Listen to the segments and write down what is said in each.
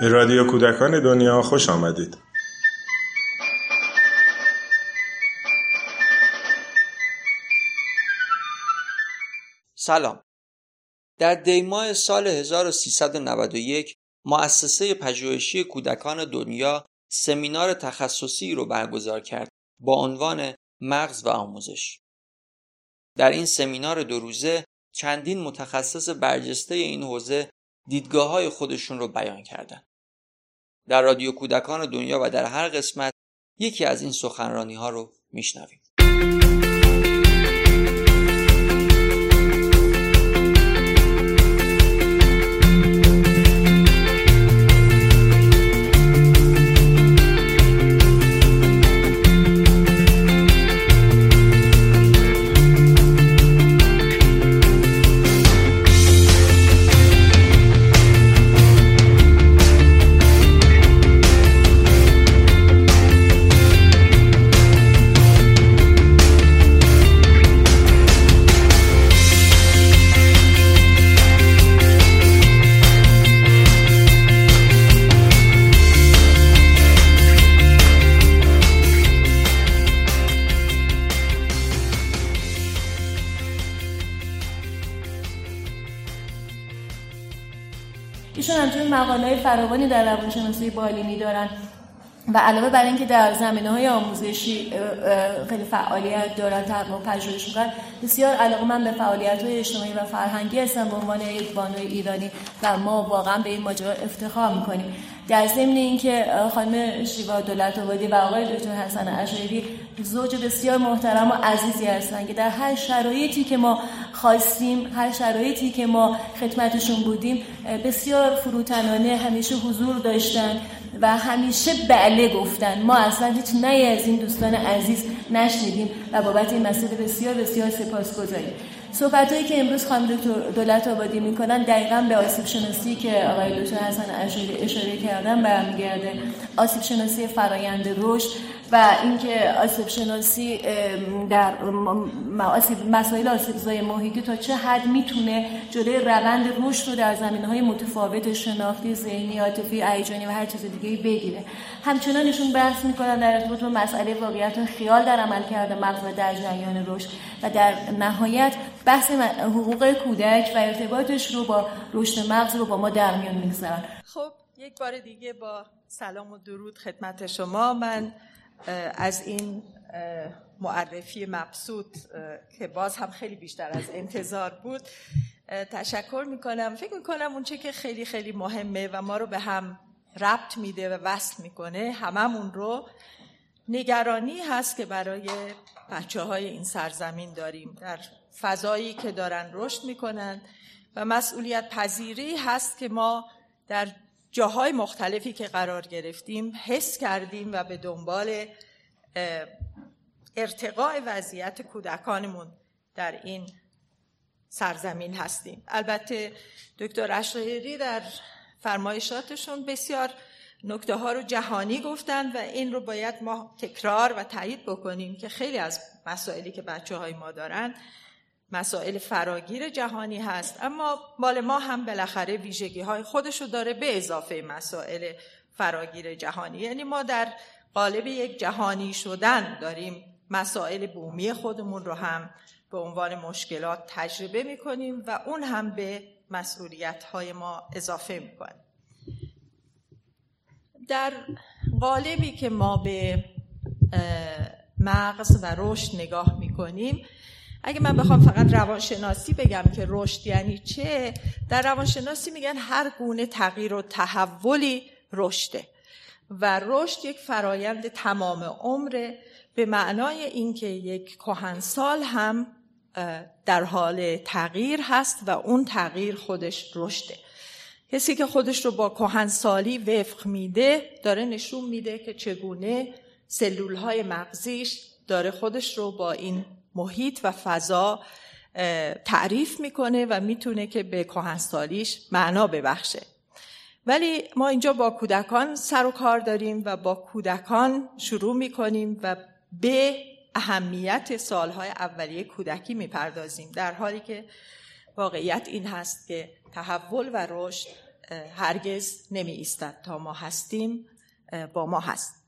به رادیو کودکان دنیا خوش آمدید. سلام. در دیماه سال 1391 مؤسسه پژوهشی کودکان دنیا سمینار تخصصی رو برگزار کرد با عنوان مغز و آموزش. در این سمینار دو روزه چندین متخصص برجسته این حوزه دیدگاه های خودشون رو بیان کردند. در رادیو کودکان دنیا و در هر قسمت یکی از این سخنرانی ها رو میشنویم. فراوانی در روانشناسی بالینی دارن و علاوه بر اینکه در زمینه های آموزشی خیلی فعالیت دارن تقریبا پژوهش می‌کنن بسیار علاقه من به فعالیت های اجتماعی و فرهنگی هستم به عنوان یک بانوی ایرانی و ما واقعا به این ماجرا افتخار می‌کنیم. در ضمن اینکه خانم شیوا دولت آبادی و آقای دکتر حسن اشعری زوج بسیار محترم و عزیزی هستند که در هر شرایطی که ما خواستیم هر شرایطی که ما خدمتشون بودیم بسیار فروتنانه همیشه حضور داشتن و همیشه بله گفتن. ما اصلا هیچ نه از این دوستان عزیز نشنیدیم و بابت این مسئله بسیار بسیار سپاسگزاریم. صحبت هایی که امروز خانم دکتر دولت آبادی می‌کنن دقیقا به آسیب شناسی که آقای دکتر حسن اشاره کردن برمیگرده. آسیب شناسی فرایند رشد و اینکه آسیب شناسی در مسائل آسیب محیطی تا چه حد می‌تونه جلوی روند رشد رو در زمینه های متفاوت شناختی ذهنی عاطفی هیجانی و هر چیز دیگه بگیره. همچنان ایشون بحث می‌کنن در ارتباط با مسئله واقعیت خیال در عمل کرده مغز در جریان رشد و در نهایت بحث حقوق کودک و ارتباطش رو با رشد مغز رو با ما در میان می‌گذارن. خب یک بار دیگه با سلام و درود خدمت شما. من از این معرفی مبسوط که باز هم خیلی بیشتر از انتظار بود. تشکر می‌کنم. فکر می‌کنم اونچه که خیلی خیلی مهمه و ما رو به هم ربط میده و وصل می‌کنه هممون رو نگرانی هست که برای بچه های این سرزمین داریم. در فضایی که دارن رشد می‌کنن و مسئولیت پذیری هست که ما در جاهای مختلفی که قرار گرفتیم حس کردیم و به دنبال ارتقاء وضعیت کودکانمون در این سرزمین هستیم. البته دکتر اشقیری در فرمایشاتشون بسیار نکته ها رو جهانی گفتن و این رو باید ما تکرار و تایید بکنیم که خیلی از مسائلی که بچه های ما دارن مسائل فراگیر جهانی هست اما مال ما هم بالاخره ویژگی های خودشو داره به اضافه مسائل فراگیر جهانی. یعنی ما در قالب یک جهانی شدن داریم مسائل بومی خودمون رو هم به عنوان مشکلات تجربه می‌کنیم و اون هم به مسئولیت های ما اضافه می‌کنیم در قالبی که ما به مغز و رشد نگاه می‌کنیم اگه من بخوام فقط روانشناسی بگم که رشد یعنی چه در روانشناسی میگن هر گونه تغییر و تحولی رشده. و رشد یک فرایند تمام عمره به معنای اینکه یک کهنسال هم در حال تغییر هست و اون تغییر خودش رشده. کسی که خودش رو با کهنسالی وفق میده داره نشون میده که چگونه سلول های مغزیش داره خودش رو با این محیط و فضا تعریف می‌کنه و می‌تونه که به کهنسالیش معنا ببخشه. ولی ما اینجا با کودکان سر و کار داریم و با کودکان شروع می‌کنیم و به اهمیت سالهای اولیه کودکی می‌پردازیم در حالی که واقعیت این هست که تحول و رشد هرگز نمی ایستد تا ما هستیم با ما هست.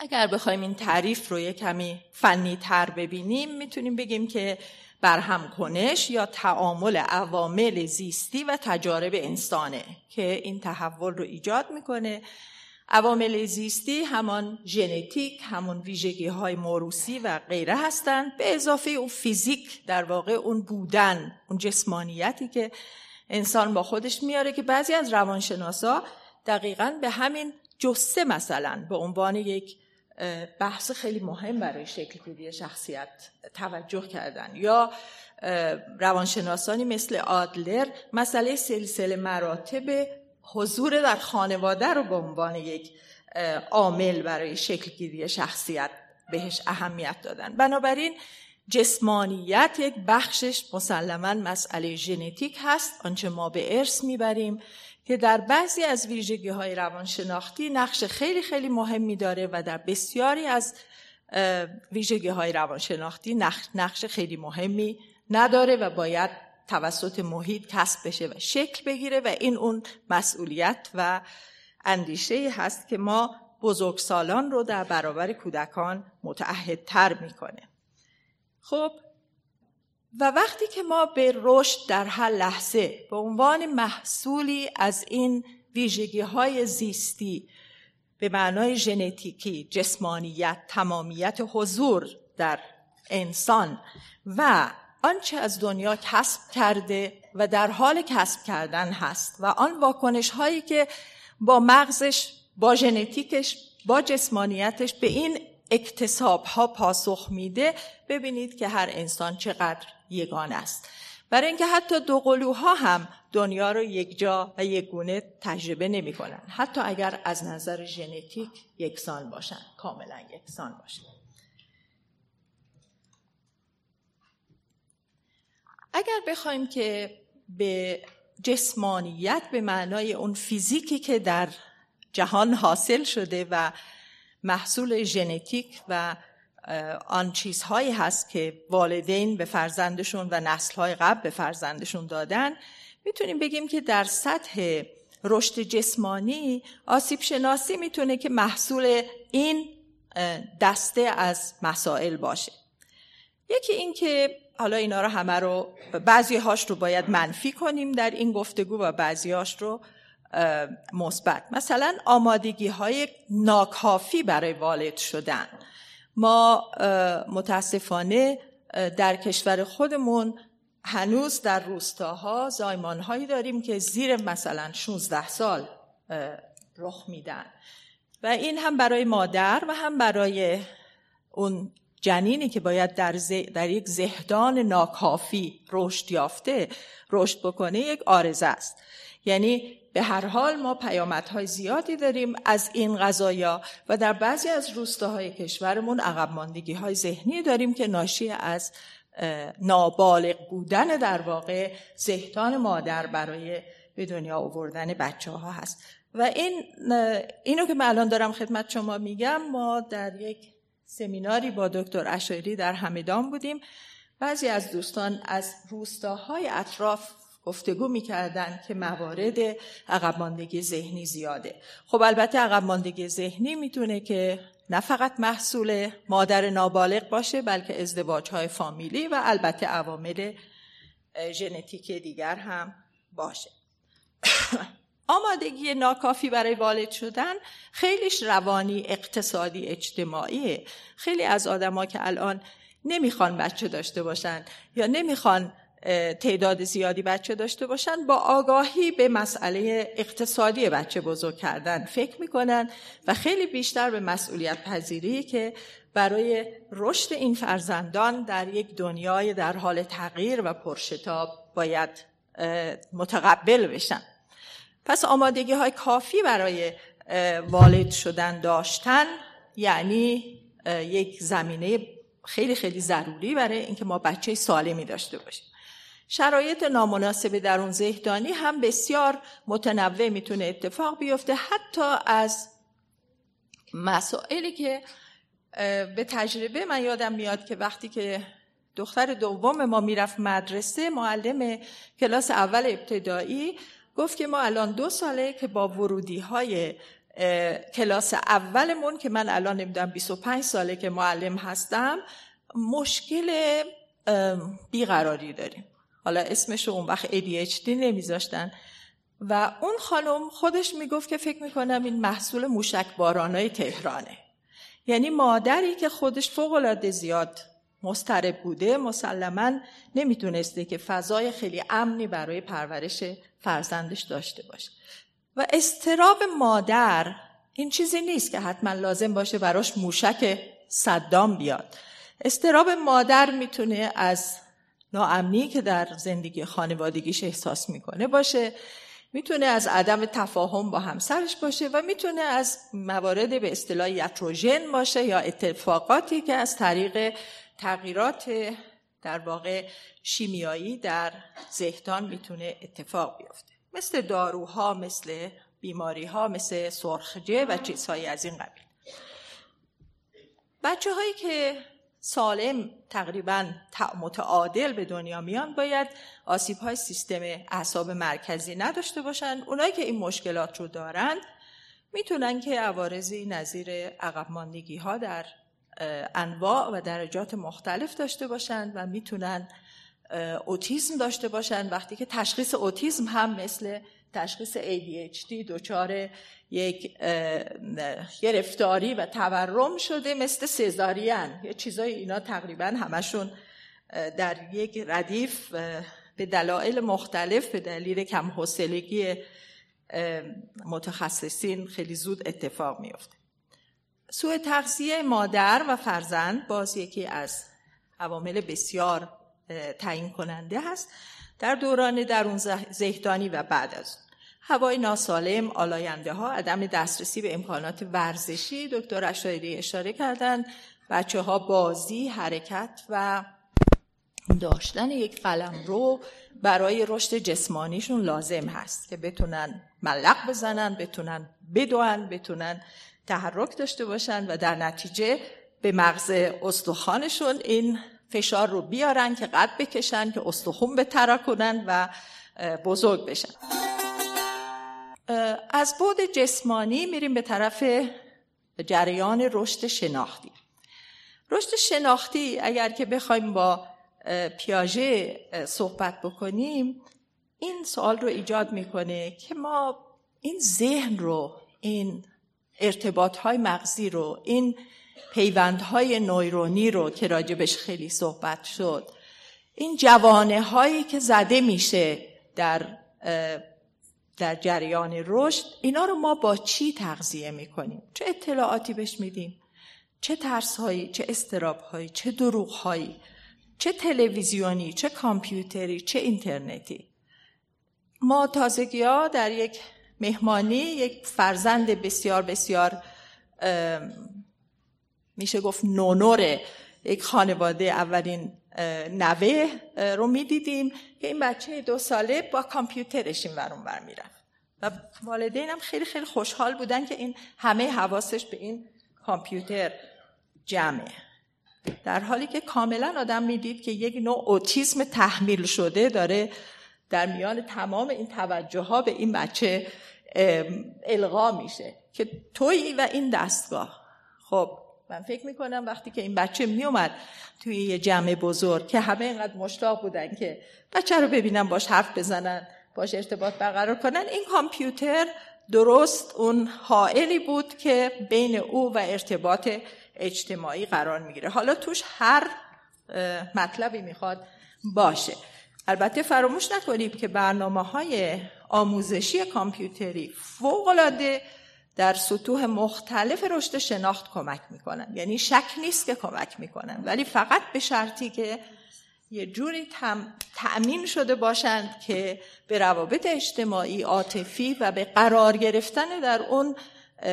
اگر بخوایم این تعریف رو یه کمی فنی تر ببینیم می‌تونیم بگیم که برهم کنش یا تعامل عوامل زیستی و تجارب انسانه که این تحول رو ایجاد می‌کنه. عوامل زیستی همان ژنتیک همون ویژگی های موروسی و غیره هستند. به اضافه اون فیزیک در واقع اون بودن اون جسمانیتی که انسان با خودش میاره که بعضی از روانشناسا دقیقا به همین جسه مثلا به عنوان یک بحث خیلی مهم برای شکل گیری شخصیت توجه کردن. یا روانشناسانی مثل آدلر مسئله سلسله مراتب حضور در خانواده رو به عنوان یک عامل برای شکل گیری شخصیت بهش اهمیت دادن. بنابراین جسمانیت یک بخشش مسلما مسئله ژنتیک هست. آنچه ما به ارث می‌بریم. که در بعضی از ویژگی های روانشناختی نقش خیلی خیلی مهمی داره و در بسیاری از ویژگی های روانشناختی نقش خیلی مهمی نداره و باید توسط محیط کسب بشه و شکل بگیره و این اون مسئولیت و اندیشه هست که ما بزرگسالان رو در برابر کودکان متعهدتر می‌کنه. خب و وقتی که ما به رشد در هر لحظه به عنوان محصولی از این ویژگی های زیستی به معنای ژنتیکی، جسمانیت، تمامیت حضور در انسان و آنچه از دنیا کسب کرده و در حال کسب کردن هست و آن واکنش هایی که با مغزش با ژنتیکش با جسمانیتش به این اکتساب ها پاسخ میده ببینید که هر انسان چقدر یگان است برای اینکه حتی دو قلوها هم دنیا رو یک جا و یک گونه تجربه نمی کنن. حتی اگر از نظر ژنتیک یکسان باشن کاملا یکسان باشن اگر بخوایم که به جسمانیت به معنای اون فیزیکی که در جهان حاصل شده و محصول ژنتیک و آن چیزهایی هست که والدین به فرزندشون و نسلهای قبل به فرزندشون دادن. می‌تونیم بگیم که در سطح رشد جسمانی آسیب شناسی می‌تونه که محصول این دسته از مسائل باشه. یکی این که حالا اینا رو همه رو بعضی هاش رو باید منفی کنیم در این گفتگو و بعضی هاش رو مثبت. مثلا آمادگی های ناکافی برای والد شدن. ما متاسفانه در کشور خودمون هنوز در روستاها زایمانهایی داریم که زیر مثلا 16 سال رخ میدن. و این هم برای مادر و هم برای اون جنینی که باید در, در یک زهدان ناکافی رشد یافته رشد بکنه یک آرزه است. یعنی به هر حال ما پیامدهای زیادی داریم از این غذایا و در بعضی از روستاهای کشورمون عقب ماندگی های ذهنی داریم که ناشی از نابالغ بودن در واقع زهدان مادر برای به دنیا آوردن بچه ها هست. و این اینو که من الان دارم خدمت شما میگم ما در یک سمیناری با دکتر اشایری در همدان بودیم. بعضی از دوستان از روستاهای اطراف گفتگو می‌کردن که موارد عقب ماندگی ذهنی زیاده. خب البته عقب ماندگی ذهنی می‌تونه که نه فقط محصول مادر نابالغ باشه بلکه ازدواج های فامیلی و البته عوامل ژنتیک دیگر هم باشه. آمادگی ناکافی برای والد شدن خیلیش روانی اقتصادی اجتماعیه خیلی از آدما که الان نمی‌خوان بچه داشته باشن یا نمی‌خوان تعداد زیادی بچه داشته باشن با آگاهی به مسئله اقتصادی بچه بزرگ کردن فکر می‌کنن و خیلی بیشتر به مسئولیت پذیری که برای رشد این فرزندان در یک دنیای در حال تغییر و پرشتاب باید متقبل بشن. پس آمادگی های کافی برای والد شدن داشتن یعنی یک زمینه خیلی خیلی ضروری برای اینکه ما بچه سالمی داشته باشیم. شرایط نامناسب در اون زهدانی هم بسیار متنوع می‌تونه اتفاق بیفته حتی از مسائلی که به تجربه من یادم میاد که وقتی که دختر دوم ما می‌رفت مدرسه معلم کلاس اول ابتدایی گفت که ما الان دو ساله که با ورودی های کلاس اولمون که من الان نمی‌دونم 25 ساله که معلم هستم مشکل بیقراری داریم. حالا اسمش اون وقت ADHD نمیذاشتن. و اون خانم خودش می‌گفت که فکر می‌کنم این محصول موشک بارانای تهرانه. یعنی مادری که خودش فوق زیاد مسترب بوده مسلما نمی‌تونسته که فضای خیلی امنی برای پرورش فرزندش داشته باشه. و استراب مادر این چیزی نیست که حتما لازم باشه براش موشک صدام بیاد. استراب مادر می‌تونه از ناامنی که در زندگی خانوادگیش احساس می‌کنه باشه می‌تونه از عدم تفاهم با همسرش باشه و می‌تونه از موارد به اصطلاح یتروژن باشه یا اتفاقاتی که از طریق تغییرات در واقع شیمیایی در ذهنان می‌تونه اتفاق بیفته. مثل داروها مثل بیماری ها مثل سرخجه و چیزهایی از این قبیل. بچه هایی که سالم تقریبا متعادل به دنیا میان باید آسیب های سیستم اعصاب مرکزی نداشته باشند. اونایی که این مشکلات رو دارند می‌تونن که عوارضی نظیر عقب ماندگی ها در انواع و درجات مختلف داشته باشند و می‌تونن اوتیزم داشته باشند. وقتی که تشخیص اوتیزم هم مثل تشخیص ADHD دچار یک گرفتاری و تورم شده مثل سزارین. یه چیزای اینا تقریبا همشون در یک ردیف به دلایل مختلف به دلیل کم حوصلگی متخصصین خیلی زود اتفاق میفته سوء تغذیه مادر و فرزند باز یکی از عوامل بسیار تعیین کننده هست. در دوران درون زهدانی و بعد از هوای ناسالم، آلاینده ها، عدم دسترسی به امکانات ورزشی دکتر اشایری اشاره کردند. بچه ها بازی، حرکت و داشتن یک قلم رو برای رشد جسمانیشون لازم هست که بتونن ملق بزنن بتونن بدوان بتونن تحرک داشته باشن و در نتیجه به مغز استخوانشون این فشار رو بیارن که قد بکشن که استخون بترا کنن و بزرگ بشن. از بود جسمانی میریم به طرف جریان رشد شناختی. رشد شناختی اگر که بخوایم با پیاژه صحبت بکنیم این سوال رو ایجاد می‌کنه که ما این ذهن رو این ارتباط های مغزی رو این پیوندهای نویرونی رو که راجبش خیلی صحبت شد. این جوانه هایی که زده میشه در در جریان رشد اینا رو ما با چی تغذیه می‌کنیم؟ چه اطلاعاتی بهش میدیم؟ چه ترس هایی چه استراب هایی چه دروغ هایی چه تلویزیونی چه کامپیوتری چه اینترنتی؟ ما تازگی ها در یک مهمانی یک فرزند بسیار بسیار میشه گفت نونور یک خانواده اولین نوه رو می‌دیدیم که این بچه دو ساله با کامپیوترش این ورون بر می‌رفت. و والدینم خیلی خیلی خوشحال بودن که این همه حواسش به این کامپیوتر جمعه. در حالی که کاملا آدم می‌دید که یک نوع اوتیسم تحمیل شده داره در میان تمام این توجه ها به این بچه القا میشه که توی و این دستگاه. خب من فکر می‌کنم وقتی که این بچه میومد توی یه جمع بزرگ که همه اینقدر مشتاق بودن که بچه رو ببینن باش حرف بزنن باش ارتباط برقرار کنن این کامپیوتر درست اون حائلی بود که بین او و ارتباط اجتماعی قرار می‌گیره. حالا توش هر مطلبی می‌خواد باشه. البته فراموش نکنیم که برنامه های آموزشی کامپیوتری فوقلاده در سطوح مختلف رشد شناخت کمک می‌کنن. یعنی شک نیست که کمک می‌کنن. ولی فقط به شرطی که یه جوری تأمین شده باشند که به روابط اجتماعی عاطفی و به قرار گرفتن در اون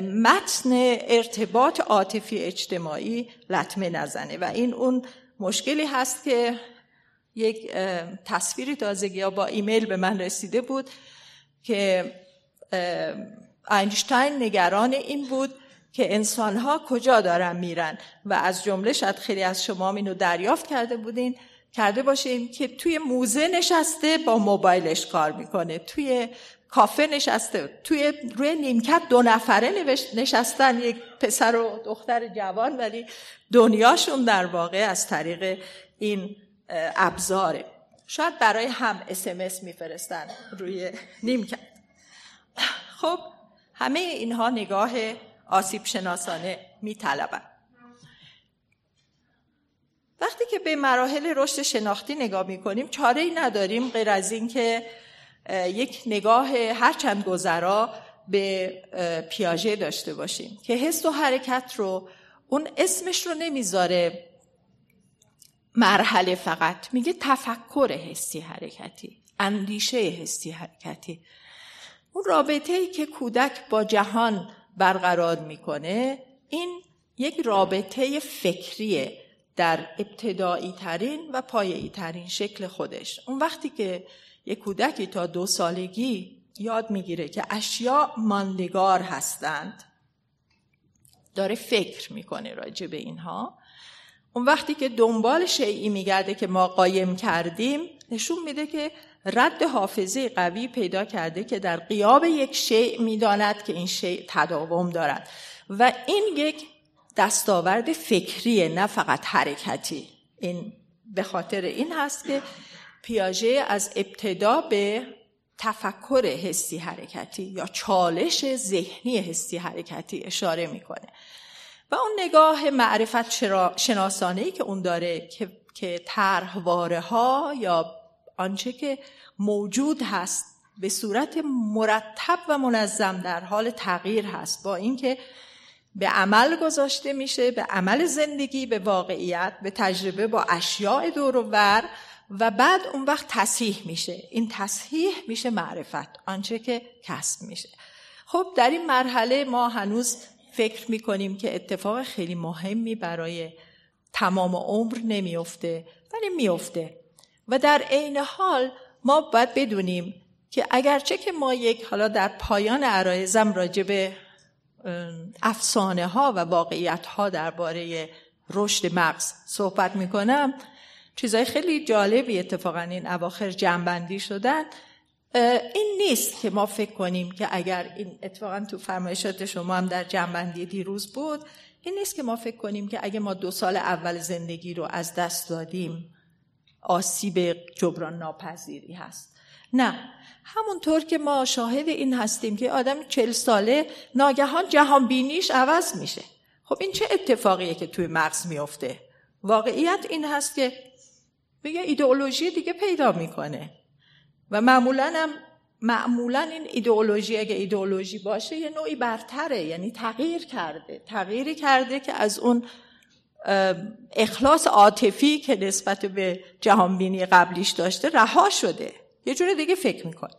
متن ارتباط عاطفی اجتماعی لطمه نزنه. و این اون مشکلی هست که یک تصویری تازگی ها با ایمیل به من رسیده بود که اینشتین نگران این بود که انسانها کجا دارن میرن و از جمله شاید خیلی از شما اینو دریافت کرده بودین کرده باشیم که توی موزه نشسته با موبایلش کار می‌کنه توی کافه نشسته توی روی نیمکت دو نفره نشستن یک پسر و دختر جوان ولی دنیاشون در واقع از طریق این ابزاره. شاید برای هم اسمس میفرستن روی نیمکت. خب همه اینها نگاه آسیب شناسانه میطلبن وقتی که به مراحل رشد شناختی نگاه می‌کنیم چاره ای نداریم غیر از اینکه یک نگاه هرچند گذرا به پیاژه داشته باشیم که حس و حرکت رو اون اسمش رو نمی‌ذاره مرحله فقط. میگه تفکر حسی حرکتی اندیشه حسی حرکتی. اون رابطه ای که کودک با جهان برقرار می‌کنه این یک رابطه فکریه در ابتدایی ترین و پایه‌ای ترین شکل خودش. اون وقتی که یک کودکی تا دو سالگی یاد می‌گیره که اشیا ماندگار هستند داره فکر می‌کنه راجع به اینها. اون وقتی که دنبال شیعی میگرده که ما قایم کردیم نشون میده که رد حافظه قوی پیدا کرده که در قیاب یک شیع می‌داند که این شیع تداوم دارد. و این یک دستاورد فکریه نه فقط حرکتی. این به خاطر این هست که پیاژه از ابتدا به تفکر حسی حرکتی یا چالش ذهنی حسی حرکتی اشاره می‌کنه. و اون نگاه معرفت شناسانه ای که اون داره که که ها یا آنچه که موجود هست به صورت مرتب و منظم در حال تغییر هست. با اینکه به عمل گذاشته میشه به عمل زندگی به واقعیت به تجربه با اشیاء دور و ور و بعد اون وقت تصحیح میشه. این تصحیح میشه معرفت آنچه که کسب میشه. خب در این مرحله ما هنوز فکر می‌کنیم که اتفاق خیلی مهمی برای تمام عمر نمیافته ولی میافته. و در عین حال ما باید بدونیم که اگرچه که ما یک حالا در پایان عرایزم راجع به افسانه ها و واقعیت ها درباره رشد مغز صحبت می‌کنم چیزای خیلی جالبی اتفاقا این اواخر جنبندی شدن. این نیست که ما فکر کنیم که اگر این اتفاقا تو فرمایشات شما هم در جنبندی دیروز بود این نیست که ما فکر کنیم که اگه ما دو سال اول زندگی رو از دست دادیم آسیب جبران ناپذیری هست. نه همونطور که ما شاهد این هستیم که آدم چل ساله ناگهان جهان بینیش عوض میشه. خب این چه اتفاقیه که توی مغز میفته؟ واقعیت این هست که بگه ایدئولوژی دیگه پیدا می‌کنه. و معمولا هم معمولا این ایدئولوژی اگه ایدئولوژی باشه یه نوعی برتره یعنی تغییر کرده. تغییری کرده که از اون اخلاص عاطفی که نسبت به جهانبینی قبلیش داشته رها شده. یه جور دیگه فکر می‌کنه.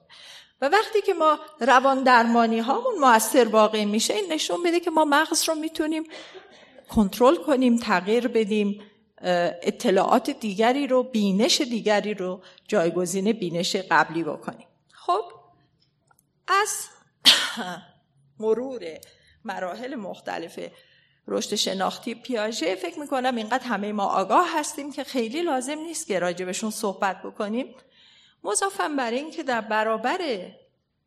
و وقتی که ما روان درمانی هامون موثر واقع میشه این نشون میده که ما مغز رو می‌تونیم کنترل کنیم تغییر بدیم اطلاعات دیگری رو بینش دیگری رو جایگزین بینش قبلی بکنیم. خب از مرور مراحل مختلف رشد شناختی پیاژه فکر می‌کنم اینقدر همه ما آگاه هستیم که خیلی لازم نیست که راجبشون صحبت بکنیم. مضافم بر این که در برابر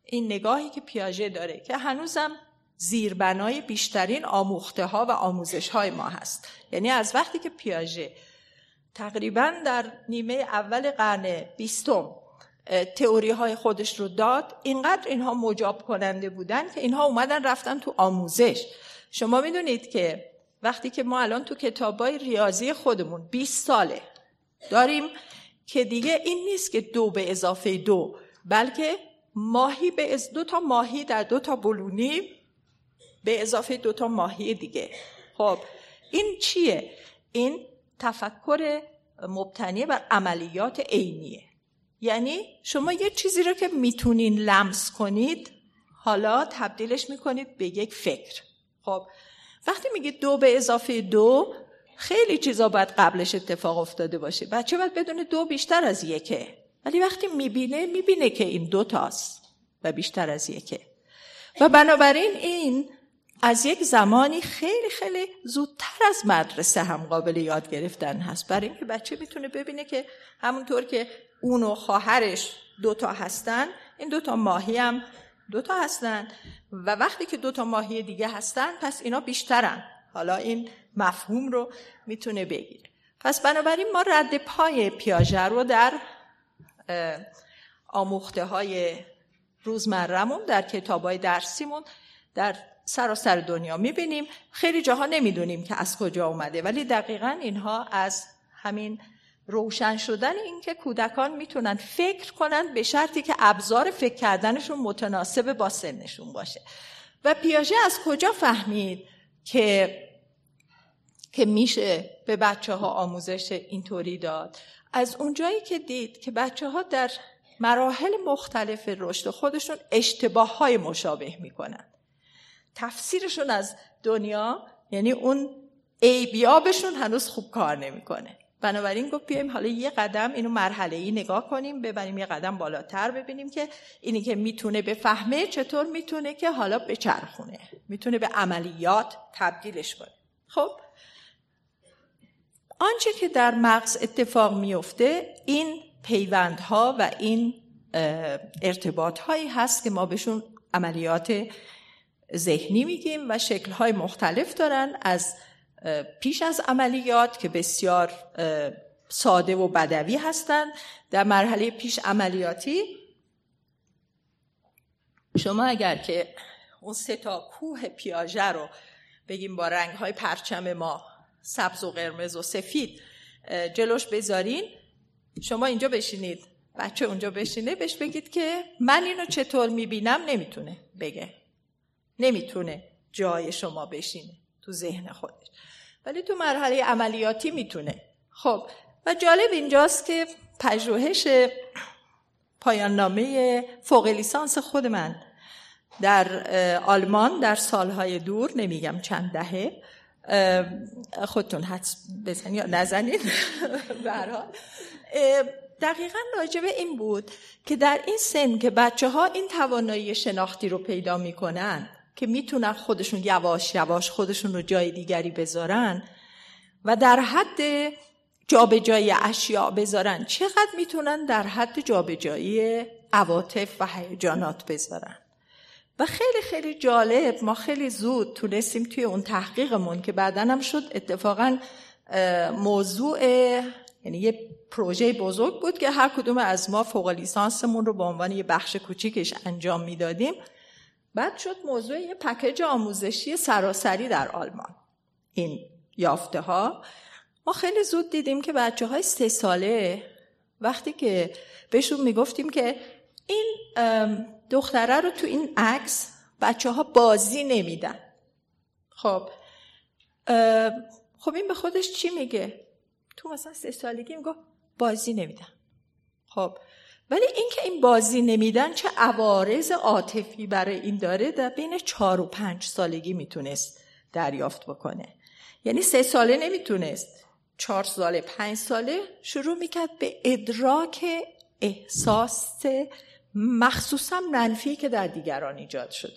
این نگاهی که پیاژه داره که هنوزم زیربنای بیشترین آموخته ها و آموزش های ما هست. یعنی از وقتی که پیاژه تقریبا در نیمه اول قرن بیستم تئوری های خودش رو داد اینقدر اینها مجاب کننده بودن که اینها اومدن رفتن تو آموزش. شما می‌دونید که وقتی که ما الان تو کتابای ریاضی خودمون 20 ساله داریم که دیگه این نیست که دو به اضافه دو بلکه ماهی به از دو تا ماهی در دو تا بلونی به اضافه دو تا ماهی دیگه. خب این چیه؟ این تفکر مبتنی بر عملیات عینیه. یعنی شما یه چیزی رو که می‌تونین لمس کنید حالا تبدیلش می‌کنید به یک فکر. خب وقتی میگید دو به اضافه دو خیلی چیزا باید قبلش اتفاق افتاده باشه. بچه باید بدون دو بیشتر از یکه. ولی وقتی می‌بینه می‌بینه که این دو تاست و بیشتر از یکه. و بنابراین این از یک زمانی خیلی خیلی زودتر از مدرسه هم قابل یاد گرفتن هست. برای اینکه بچه می‌تونه ببینه که همونطور که اون و خواهرش دوتا هستن این دوتا ماهی هم دوتا هستن و وقتی که دوتا ماهی دیگه هستن پس اینا بیشترن. حالا این مفهوم رو می‌تونه بگیره پس بنابراین ما رد پای پیاژه رو در آموخته های روزمرمون در کتاب های درسیمون در سراسر دنیا می‌بینیم. خیلی جاها نمی‌دونیم که از کجا اومده ولی دقیقا اینها از همین روشن شدن اینکه کودکان می‌تونن فکر کنن به شرطی که ابزار فکر کردنشون متناسب با سنشون باشه. و پیاژه از کجا فهمید که که میشه به بچه ها آموزش اینطوری داد؟ از اونجایی که دید که بچه ها در مراحل مختلف رشد خودشون اشتباه های مشابه می‌کنن. تفسیرشون از دنیا یعنی اون ایبیابشون هنوز خوب کار نمی‌کنه. بنابراین گفت بیایم حالا یه قدم اینو مرحله ای نگاه کنیم ببریم یه قدم بالاتر ببینیم که اینی که می‌تونه بفهمه چطور می‌تونه که حالا بچرخونه می‌تونه به عملیات تبدیلش کنه. خب؟ آنچه که در مغز اتفاق میفته این پیوندها و این ارتباط هایی هست که ما بهشون عملیات ذهنی میگیم و شکلهای مختلف دارن از پیش از عملیات که بسیار ساده و بدوی هستند در مرحله پیش عملیاتی شما اگر که اون سه تا کوه پیاژه رو بگیم با رنگ های پرچم ما سبز و قرمز و سفید جلوش بذارین شما اینجا بشینید. بچه اونجا بشینه بهش بگید که من اینو چطور می‌بینم؟ نمی‌تونه بگه. نمی‌تونه جای شما بشینه. تو ذهن خودش. ولی تو مرحله عملیاتی می‌تونه. خب و جالب اینجاست که پژوهش پایان نامه فوق لیسانس خود من در آلمان در سالهای دور نمیگم چند دهه خودتون حدس بزنید یا نزنید دقیقا راجبه این بود که در این سن که بچه ها این توانایی شناختی رو پیدا می‌کنن که می‌تونن خودشون یواش یواش خودشون رو جای دیگری بذارن و در حد جابجایی اشیاء بذارن. چقدر می‌تونن در حد جابجایی عواطف و هیجانات بذارن؟ و خیلی خیلی جالب ما خیلی زود تونستیم توی اون تحقیقمون که بعدا هم شد اتفاقا موضوع یعنی یه پروژه بزرگ بود که هر کدوم از ما فوق لیسانسمون رو به عنوان یه بخش کوچیکش انجام می‌دادیم. بعد شد موضوع یه پکیج آموزشی سراسری در آلمان. این یافته ها ما خیلی زود دیدیم که بچه های سه ساله وقتی که بهشون می‌گفتیم که این دختره رو تو این عکس بچه ها بازی نمیدن. خب خب این به خودش چی میگه؟ تو مثلا سه سالگی میگه بازی نمیدن. خب ولی اینکه این بازی نمیدن چه عوارض عاطفی برای این داره در بین چهار و پنج سالگی می‌تونست دریافت بکنه. یعنی سه ساله نمی‌تونست. چهار ساله پنج ساله شروع می‌کرد به ادراک احساس مخصوصا منفی که در دیگران ایجاد شده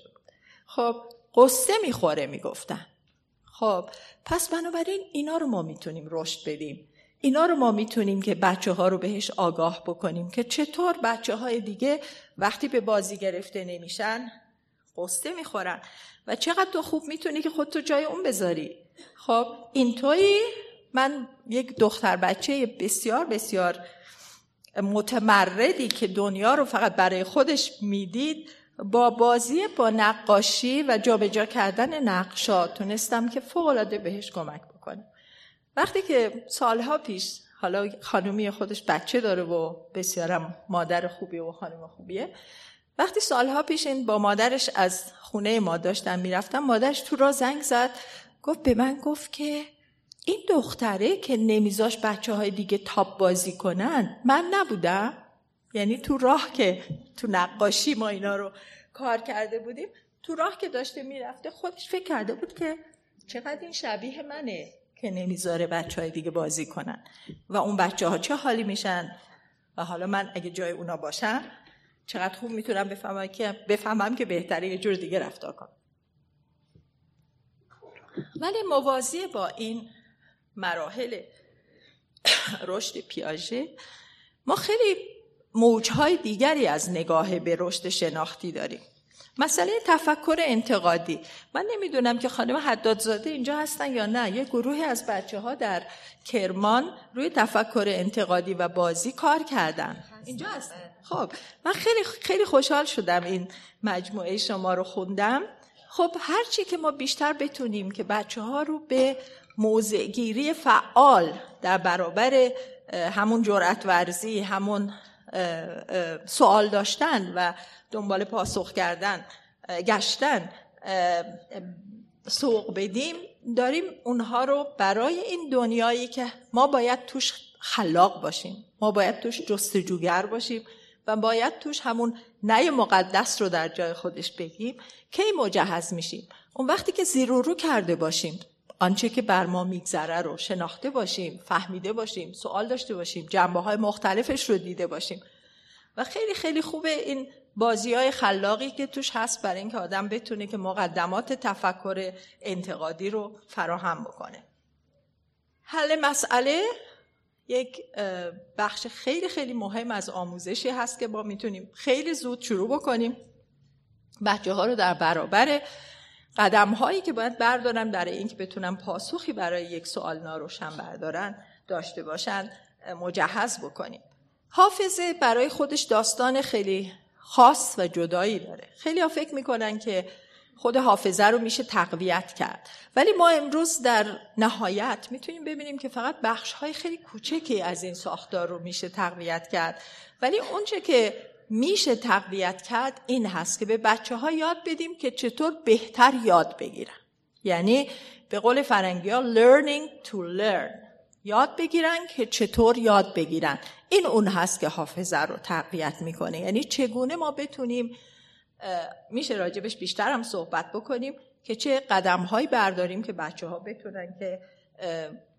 خب قصه می‌خوره می‌گفتن. خب پس بنابراین اینا رو ما می‌تونیم رشد بدیم. اینا رو ما می‌تونیم که بچه ها رو بهش آگاه بکنیم که چطور بچه های دیگه وقتی به بازی گرفته نمیشن قصه می‌خورن و چقدر تو خوب می‌تونی که خودتو جای اون بذاری. خب اینطوری من یک دختر بچه بسیار بسیار متمردی که دنیا رو فقط برای خودش می‌دید با بازی با نقاشی و جابجا کردن نقشات تونستم که فوق بهش کمک وقتی که سالها پیش حالا خانومی خودش بچه داره و بسیارم مادر خوبی و خانم خوبیه وقتی سالها پیش این با مادرش از خونه ما داشتن می‌رفتم مادرش تو را زنگ زد گفت به من گفت که این دختره که نمیذاش بچه های دیگه تاپ بازی کنن من نبودم. یعنی تو راه که تو نقاشی ما اینا رو کار کرده بودیم تو راه که داشته می‌رفته خودش فکر کرده بود که چقدر این شبیه منه. که نمی‌ذاره بچه های دیگه بازی کنن. و اون بچه ها چه حالی میشن؟ و حالا من اگه جای اونا باشم چقدر خوب می‌تونم بفهمم که بفهمم که بهتره یه جور دیگه رفتار کنم. ولی موازی با این مراحل رشد پیاژه ما خیلی موجهای دیگری از نگاه به رشد شناختی داریم. مسئله تفکر انتقادی. من نمی‌دونم که خانم حدادزاده اینجا هستن یا نه. یه گروهی از بچه ها در کرمان روی تفکر انتقادی و بازی کار کردن. اینجا هستن. خب من خیلی خیلی خوشحال شدم این مجموعه شما رو خوندم. خب هرچی که ما بیشتر بتونیم که بچه ها رو به موضعگیری فعال در برابر همون جرأت ورزی همون سوال داشتن و دنبال پاسخ کردن گشتن سوق بدیم داریم اونها رو برای این دنیایی که ما باید توش خلاق باشیم ما باید توش جستجوگر باشیم و باید توش همون نه مقدس رو در جای خودش بگیم کی مجهز میشیم. اون وقتی که زیر رو کرده باشیم آنچه که بر ما میگذره رو شناخته باشیم فهمیده باشیم سوال داشته باشیم جنبه های مختلفش رو دیده باشیم. و خیلی خیلی خوبه این بازی های خلاقی که توش هست برای اینکه آدم بتونه که مقدمات تفکر انتقادی رو فراهم بکنه. حل مسئله یک بخش خیلی خیلی مهم از آموزشی هست که ما می‌تونیم خیلی زود شروع بکنیم. بچه ها رو در برابر قدم هایی که باید بردارن برای اینکه بتونن پاسخی برای یک سوال ناروشن بردارن داشته باشن مجهز بکنیم. حافظه برای خودش داستان خیلی خاص و جدایی داره. خیلی ها فکر می‌کنن که خود حافظه رو میشه تقویت کرد. ولی ما امروز در نهایت می‌تونیم ببینیم که فقط بخش های خیلی کوچکی از این ساختار رو میشه تقویت کرد. ولی اونچه که میشه تقویت کرد این هست که به بچه ها یاد بدیم که چطور بهتر یاد بگیرن. یعنی به قول فرنگی ها learning to learn. یاد بگیرن که چطور یاد بگیرن. این اون هست که حافظه رو تقویت می‌کنه. یعنی چگونه ما بتونیم میشه راجبش بیشتر هم صحبت بکنیم که چه قدم هایی برداریم که بچه ها بتونن که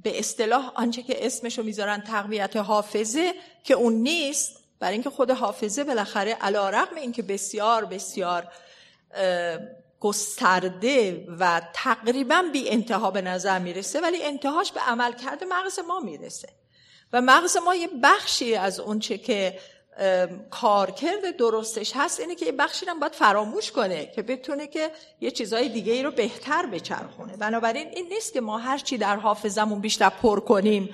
به اصطلاح آنچه که اسمشو می‌ذارن تقویت حافظه که اون نیست. برای اینکه خود حافظه بالاخره علا رقم اینکه بسیار بسیار گسترده و تقریبا بی انتها به نظر می‌رسه ولی انتهاش به عمل کرده مغز ما می‌رسه. و مغز ما یه بخشی از اونچه که کارکرد درستش هست اینه که یه بخشی هم باید فراموش کنه که بتونه که یه چیزای دیگه ای رو بهتر بچرخونه. بنابراین این نیست که ما هر چی در حافظمون بیشتر پر کنیم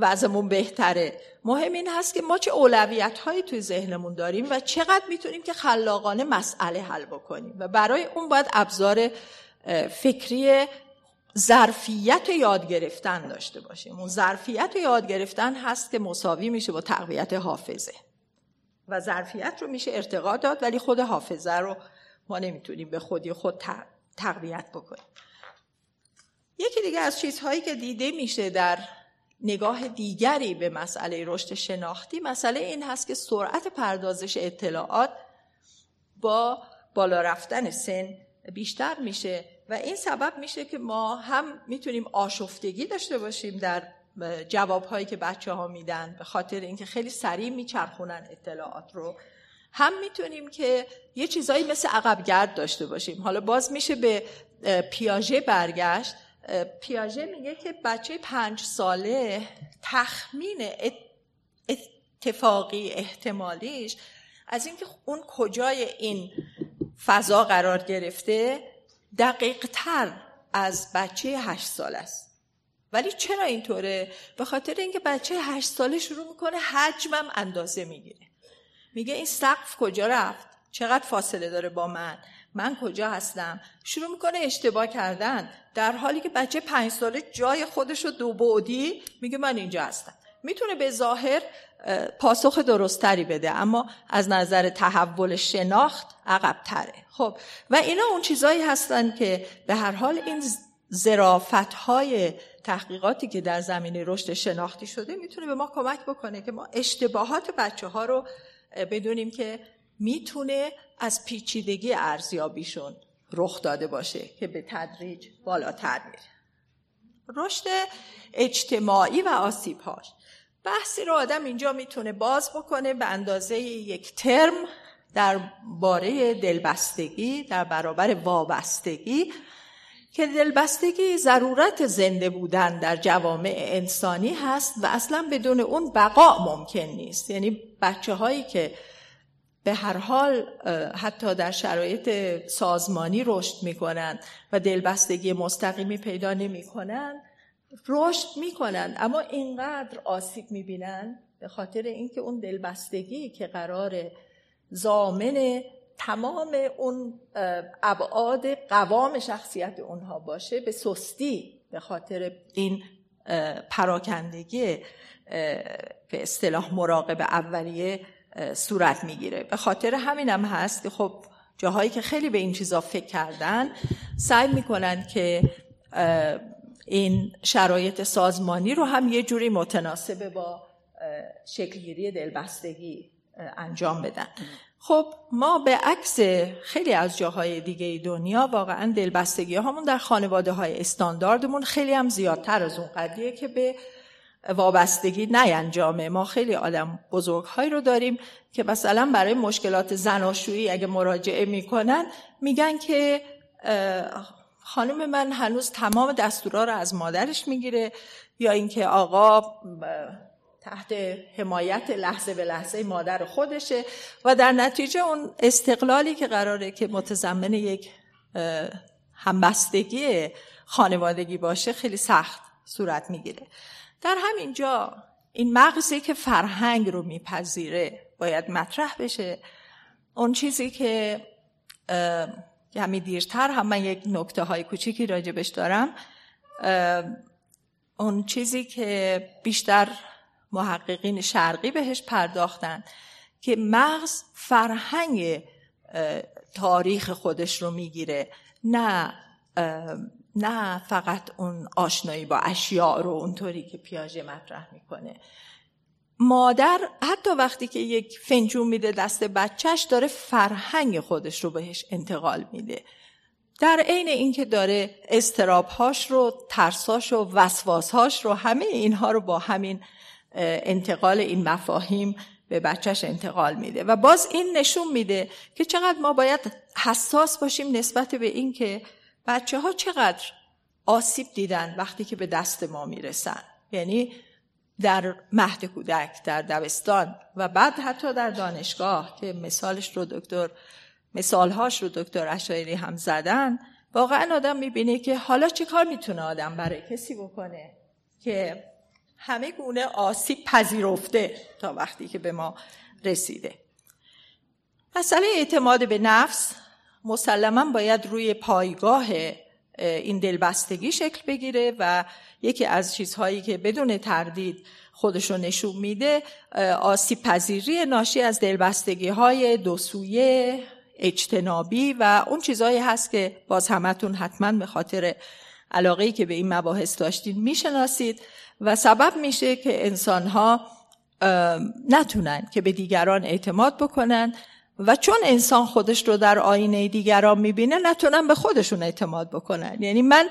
وضعمون بهتره. مهم این هست که ما چه اولویت هایی توی ذهنمون داریم و چقدر می‌تونیم که خلاقانه مسئله حل بکنیم و برای اون باید ابزار فکری ظرفیت یاد گرفتن داشته باشیم. اون ظرفیت یاد گرفتن هست که مساوی میشه با تقویت حافظه. و ظرفیت رو میشه ارتقا داد ولی خود حافظه رو ما نمی‌تونیم به خودی خود تقویت بکنیم. یکی دیگه از چیزهایی که دیده میشه در نگاه دیگری به مسئله رشد شناختی مسئله این هست که سرعت پردازش اطلاعات با بالا رفتن سن بیشتر میشه و این سبب میشه که ما هم می‌تونیم آشفتگی داشته باشیم در جوابهایی که بچه ها میدن به خاطر اینکه خیلی سریع میچرخونن اطلاعات رو. هم می‌تونیم که یه چیزایی مثل عقبگرد داشته باشیم. حالا باز میشه به پیاژه برگشت. پیاژه میگه که بچه پنج ساله تخمین اتفاقی احتمالیش از اینکه اون کجای این فضا قرار گرفته دقیق تر از بچه هشت سال است ولی چرا اینطوره؟ به خاطر اینکه بچه هشت ساله شروع می‌کنه حجمم اندازه می‌گیره میگه این سقف کجا رفت؟ چقدر فاصله داره با من؟ من کجا هستم؟ شروع می‌کنه اشتباه کردن. در حالی که بچه پنج ساله جای خودش رو دو بعدی میگه من اینجا هستم. می‌تونه به ظاهر پاسخ درستری بده اما از نظر تحول شناخت عقب تره خب و اینا اون چیزایی هستن که به هر حال این زرافت های تحقیقاتی که در زمینه رشد شناختی شده می‌تونه به ما کمک بکنه که ما اشتباهات بچه ها رو بدونیم که می‌تونه از پیچیدگی ارزیابیشون رخ داده باشه که به تدریج بالاتر میره. رشد اجتماعی و آسیبهاش. بحثی رو آدم اینجا می‌تونه باز بکنه به اندازه یک ترم در باره دلبستگی در برابر وابستگی که دلبستگی ضرورت زنده بودن در جوامع انسانی هست و اصلا بدون اون بقا ممکن نیست. یعنی بچه هایی که به هر حال حتی در شرایط سازمانی رشد می‌کنن و دلبستگی مستقیمی پیدا نمی‌کنن رشد می‌کنن. اما اینقدر آسیب می‌بینن به خاطر اینکه اون دلبستگی که قرار زامن تمام اون ابعاد قوام شخصیت اونها باشه به سستی به خاطر این پراکندگی به اصطلاح مراقب اولیه صورت می‌گیره. به خاطر همینم هم هست که خب جاهایی که خیلی به این چیزا فکر کردن سعی می‌کنن که این شرایط سازمانی رو هم یه جوری متناسب با شکلگیری دلبستگی انجام بدن. خب ما به عکس خیلی از جاهای دیگه دنیا واقعا دلبستگی همون در خانواده های استانداردمون خیلی هم زیادتر از اون قدیه که به وابستگی نینجامه. ما خیلی آدم بزرگهایی رو داریم که مثلا برای مشکلات زناشویی اگه مراجعه می‌کنن میگن که خانم من هنوز تمام دستورا رو از مادرش می‌گیره یا اینکه آقا تحت حمایت لحظه به لحظه مادر خودشه و در نتیجه اون استقلالی که قراره که متضمن یک همبستگی خانوادگی باشه خیلی سخت صورت می‌گیره. در همین جا این مغزی که فرهنگ رو میپذیره باید مطرح بشه. اون چیزی که همین دیرتر هم من یک نکته های کوچیکی راجبش دارم. اون چیزی که بیشتر محققین شرقی بهش پرداختن که مغز فرهنگ تاریخ خودش رو می‌گیره نه نه فقط اون آشنایی با اشیاء رو اونطوری که پیاژه مطرح می‌کنه. مادر حتی وقتی که یک فنجون میده دست بچهش داره فرهنگ خودش رو بهش انتقال میده. در عین اینکه داره استرابهاش رو ترساش و وسواسهاش رو همه اینها رو با همین انتقال این مفاهیم به بچهش انتقال میده. و باز این نشون میده که چقدر ما باید حساس باشیم نسبت به اینکه بچه ها چقدر آسیب دیدن وقتی که به دست ما می‌رسن. یعنی در مهد کودک در دبستان و بعد حتی در دانشگاه که مثالش رو دکتر مثالهاش رو دکتر اشایری هم زدن واقعا آدم می‌بینه که حالا چه کار می‌تونه آدم برای کسی بکنه که همه گونه آسیب پذیرفته تا وقتی که به ما رسیده. مسئله اعتماد به نفس مسلما باید روی پایگاه این دلبستگی شکل بگیره و یکی از چیزهایی که بدون تردید خودش رو نشون میده آسیب پذیری ناشی از دلبستگی های دو سویه اجتنابی و اون چیزهایی هست که باز همتون حتما به خاطر علاقه که به این مباحث داشتین می‌شناسید و سبب میشه که انسانها نتونن که به دیگران اعتماد بکنن و چون انسان خودش رو در آینه دیگران می‌بینه نتونن به خودشون اعتماد بکنن. یعنی من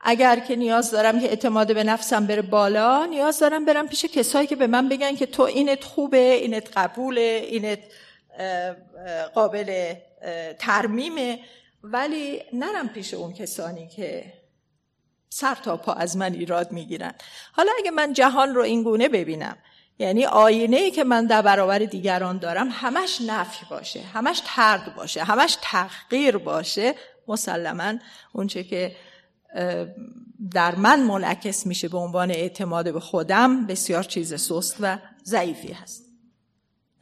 اگر که نیاز دارم که اعتماد به نفسم بره بالا نیاز دارم برم پیش کسایی که به من بگن که تو اینت خوبه اینت قبوله اینت قابل ترمیمه. ولی نرم پیش اون کسانی که سر تا پا از من ایراد می‌گیرن. حالا اگه من جهان رو این گونه ببینم یعنی آینه ای که من در برابر دیگران دارم همش نفی باشه همش ترد باشه همش تحقیر باشه مسلما اونچه که در من منعکس میشه به عنوان اعتماد به خودم بسیار چیز سست و ضعیفی هست.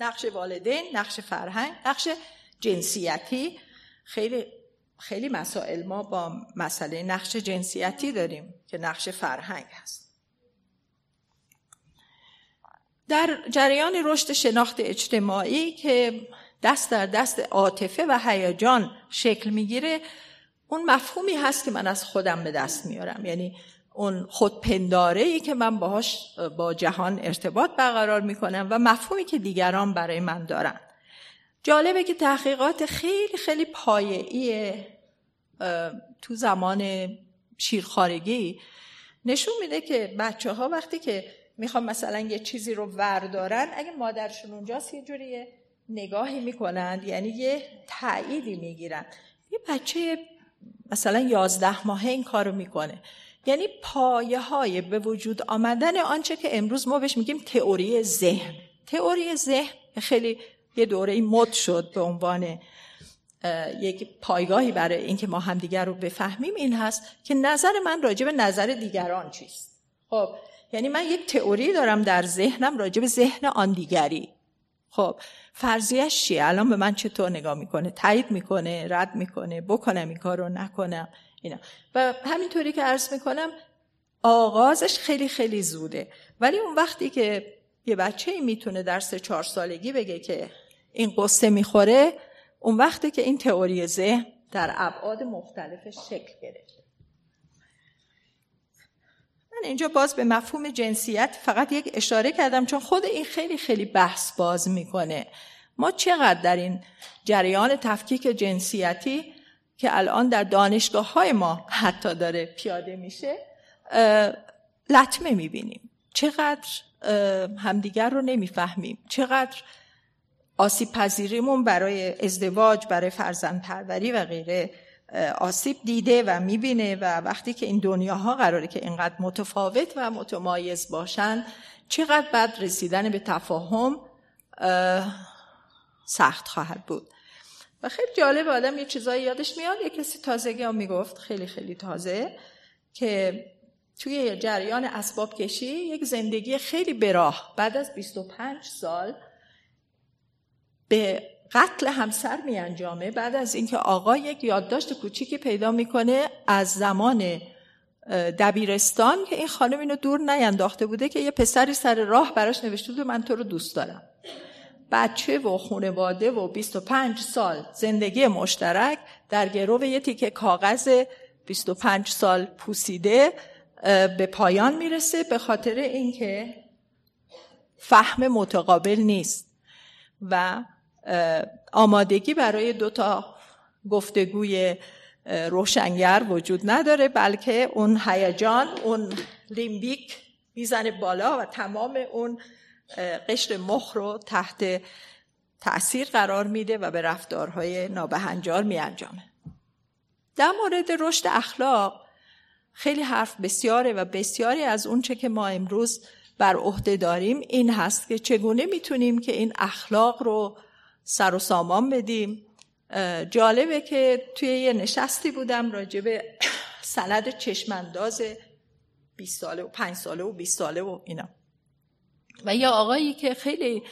نقش والدین نقش فرهنگ نقش جنسیتی. خیلی خیلی مسائل ما با مسئله نقش جنسیتی داریم که نقش فرهنگ هست. در جریان رشد شناخت اجتماعی که دست در دست عاطفه و هیجان شکل می‌گیره اون مفهومی هست که من از خودم به دست میارم. یعنی اون خودپنداره ای که من باهاش با جهان ارتباط برقرار می‌کنم و مفهومی که دیگران برای من دارن. جالبه که تحقیقات خیلی خیلی پایه‌ای تو زمان شیرخارگی نشون میده که بچه ها وقتی که می‌خوام مثلا یه چیزی رو وردارن اگه مادرشون اونجاست یه جوری نگاهی می‌کنن یعنی یه تأییدی می‌گیرن. یه بچه مثلا یازده ماهه این کارو می‌کنه. یعنی پایه های به وجود آمدن آنچه که امروز ما بهش میگیم تئوری ذهن. تئوری ذهن خیلی یه دوره مد شد به عنوان یک پایگاهی برای اینکه ما همدیگر رو بفهمیم این هست که نظر من راجع به نظر دیگران چیست. خب یعنی من یک تئوری دارم در ذهنم راجع به ذهن آن دیگری. خب فرضیش چیه؟ الان به من چطور نگاه می‌کنه؟ تایید می‌کنه رد می‌کنه بکنم این کار رو نکنم اینا. و همینطوری که عرض می‌کنم آغازش خیلی خیلی زوده. ولی اون وقتی که یه بچه ای می‌تونه در سه چهار سالگی بگه که این قصه می‌خوره اون وقتی که این تئوری ذهن در ابعاد مختلفش شکل گرفته. من اینجا باز به مفهوم جنسیت فقط یک اشاره کردم چون خود این خیلی خیلی بحث باز می‌کنه. ما چقدر در این جریان تفکیک جنسیتی که الان در دانشگاه های ما حتی داره پیاده میشه لطمه می‌بینیم. چقدر همدیگر رو نمی‌فهمیم. چقدر آسیب پذیریمون برای ازدواج برای فرزند پروری و غیره آسیب دیده و می‌بینه و وقتی که این دنیاها قراره که اینقدر متفاوت و متمایز باشن چقدر بعد رسیدن به تفاهم سخت خواهد بود. و خیلی جالب آدم یه چیزایی یادش میاد. یه کسی تازگی هم می‌گفت خیلی خیلی تازه که توی جریان اسباب کشی یک زندگی خیلی براه بعد از 25 سال به قتل همسر می انجامه بعد از اینکه آقا یک یادداشت کوچیکی پیدا می‌کنه از زمان دبیرستان که این خانم اینو دور نینداخته بوده که یه پسری سر راه براش نوشته بود من تو رو دوست دارم. بچه و خانواده و 25 سال زندگی مشترک در گرو یه تیکه کاغذ 25 سال پوسیده به پایان می‌رسه به خاطر اینکه فهم متقابل نیست. و آمادگی برای دوتا گفتگوی روشنگر وجود نداره بلکه اون هیجان اون لیمبیک می‌زنه بالا و تمام اون قشر مخ رو تحت تأثیر قرار میده و به رفتارهای نابهنجار میانجامه. در مورد رشد اخلاق خیلی حرف بسیاره و بسیاری از اونچه که ما امروز بر عهده داریم این هست که چگونه می‌تونیم که این اخلاق رو سر و سامان بدیم. جالبه که توی یه نشستی بودم راجع به سند چشمانداز 20 ساله و 5 ساله و 20 ساله و اینا. و یه آقایی که خیلی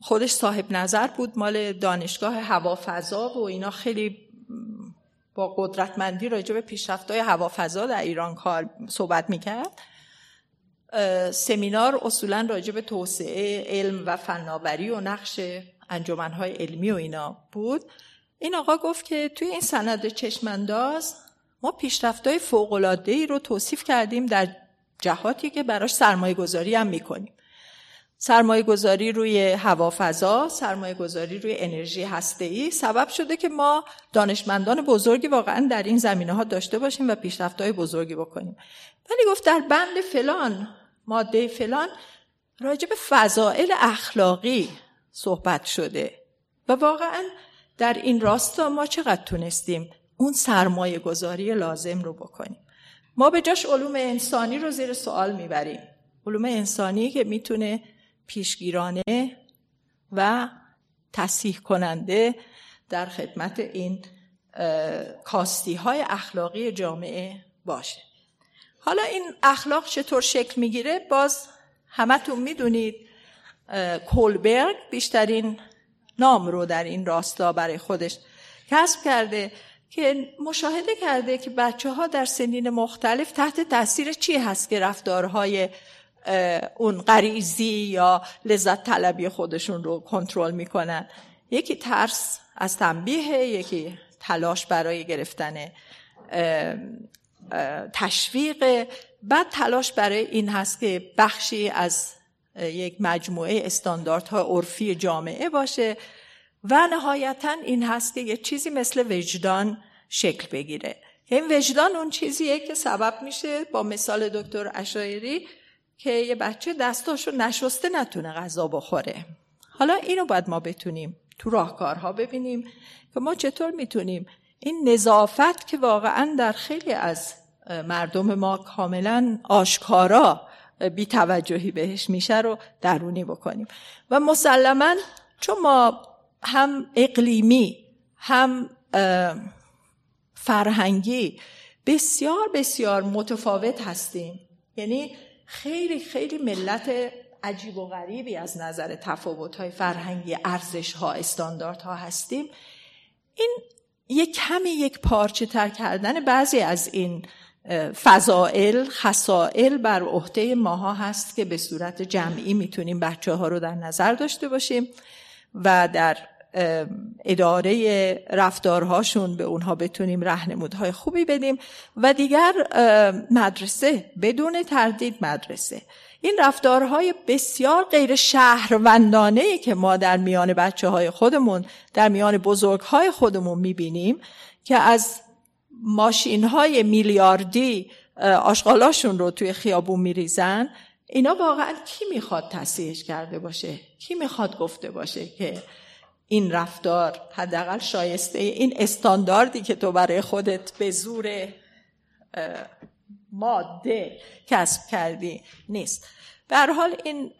خودش صاحب نظر بود مال دانشگاه هوافضا و اینا خیلی با قدرتمندی راجع به پیشرفت‌های هوافضا در ایران کار صحبت می‌کرد. سمینار اصولا راجع به توسعه علم و فناوری و نقش انجمنهای علمی و اینا بود. این آقا گفت که توی این سند چشمانداز ما پیشرفت‌های فوق‌العاده‌ای رو توصیف کردیم در جهاتی که براش سرمایه گذاری هم می‌کنیم. سرمایه گذاری روی هوافضا سرمایه گذاری روی انرژی هسته‌ای. سبب شده که ما دانشمندان بزرگی واقعا در این زمینه ها داشته باشیم و پیشرفت های بزرگی بکنیم. ولی گفت در بند فلان ماده فلان راجع به فضائل اخلاقی صحبت شده. و واقعا در این راستا ما چقدر تونستیم اون سرمایه گذاری لازم رو بکنیم. ما به جاش علوم انسانی رو زیر سوال می‌بریم. علوم انسانی که می‌تونه پیشگیرانه و تصیح کننده در خدمت این کاستی های اخلاقی جامعه باشه. حالا این اخلاق چطور شکل می‌گیره؟ باز همتون می‌دونید کولبرگ بیشترین نام رو در این راستا برای خودش کسب کرده که مشاهده کرده که بچه ها در سنین مختلف تحت تاثیر چی هست که رفتارهای اون غریزی یا لذت طلبی خودشون رو کنترل می‌کنن؟ یکی ترس از تنبیه یکی تلاش برای گرفتن تشویق. بعد تلاش برای این هست که بخشی از یک مجموعه استانداردهای عرفی جامعه باشه و نهایتا این هست که یه چیزی مثل وجدان شکل بگیره. این وجدان اون چیزیه که سبب میشه با مثال دکتر اشایری که یه بچه دستاشو نشسته نتونه غذا بخوره. حالا اینو باید ما بتونیم تو راهکارها ببینیم که ما چطور می‌تونیم این نظافت که واقعا در خیلی از مردم ما کاملا آشکارا بی توجهی بهش میشه رو درونی بکنیم. و مسلما چون ما هم اقلیمی هم فرهنگی بسیار بسیار متفاوت هستیم. یعنی خیلی خیلی ملت عجیب و غریبی از نظر تفاوت های فرهنگی ارزش ها هستیم. این یک کمی یک پارچه تر کردن بعضی از این فضائل خسائل بر عهده ماها هست که به صورت جمعی می‌تونیم بچه ها رو در نظر داشته باشیم و در اداره رفتارهاشون به اونها بتونیم رهنمودهای خوبی بدیم و دیگر مدرسه بدون تردید مدرسه. این رفتارهای بسیار غیر شهروندانه که ما در میان بچه های خودمون در میان بزرگ های خودمون می‌بینیم که از ماشین های میلیاردی آشغالاشون رو توی خیابون میریزن اینا واقعا کی می‌خواد تصحیحش کرده باشه؟ کی می‌خواد گفته باشه که این رفتار حداقل شایسته این استانداردی که تو برای خودت به زور ماده کسب کردی نیست. به حال این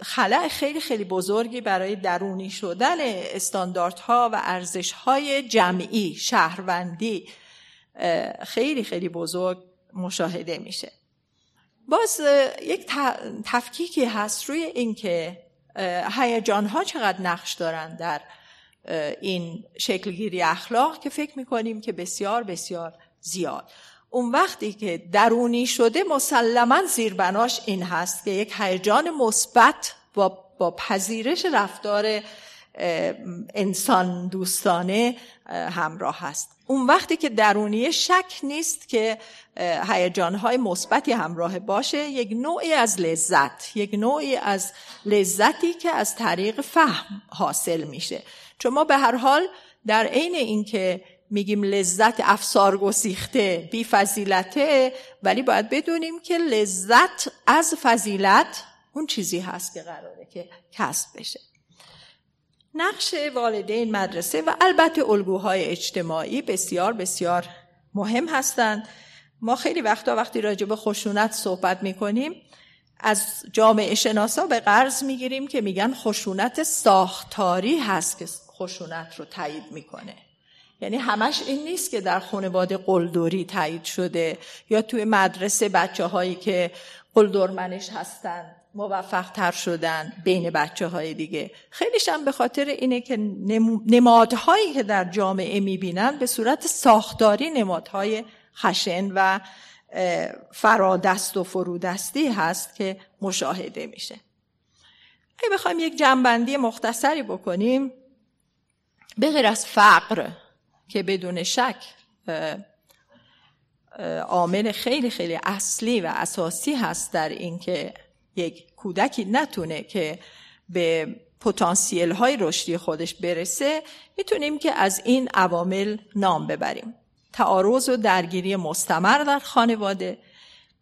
خلع خیلی خیلی بزرگی برای درونی شدن استانداردها و ارزشهای جمعی شهروندی خیلی خیلی بزرگ مشاهده میشه. باز یک تفکیکی هست روی اینکه هیجان ها چقدر نقش دارن در این شکلگیری اخلاق که فکر می‌کنیم که بسیار بسیار زیاد. اون وقتی که درونی شده مسلما زیربناش این هست که یک هیجان مثبت با, با پذیرش رفتار انسان دوستانه همراه هست. اون وقتی که درونی شک نیست که هیجانهای مثبتی همراه باشه یک نوعی از لذت یک نوعی از لذتی که از طریق فهم حاصل میشه. چون ما به هر حال در عین اینکه میگیم لذت افسار گسیخته بی فضیلته ولی باید بدونیم که لذت از فضیلت اون چیزی هست که قراره که کسب بشه. نقش والدین مدرسه و البته الگوهای اجتماعی بسیار بسیار مهم هستند. ما خیلی وقتا وقتی راجع به خشونت صحبت می‌کنیم از جامعه شناسا به قرض می‌گیریم که میگن خشونت ساختاری هست که خشونت رو تایید می‌کنه. یعنی همش این نیست که در خانواده قلدوری تایید شده یا توی مدرسه بچه هایی که قلدرمنش هستن موفق تر شدن بین بچه های دیگه. خیلیش هم به خاطر اینه که نمادهایی که در جامعه می‌بینن به صورت ساختاری نمادهای خشن و فرادست و فرودستی هست که مشاهده میشه. اگه بخوایم یک جنبندی مختصری بکنیم به از فقر که بدون شک عامل خیلی خیلی اصلی و اساسی هست در اینکه یک کودکی نتونه که به پتانسیل های رشدی خودش برسه می‌تونیم که از این عوامل نام ببریم. تعارض و درگیری مستمر در خانواده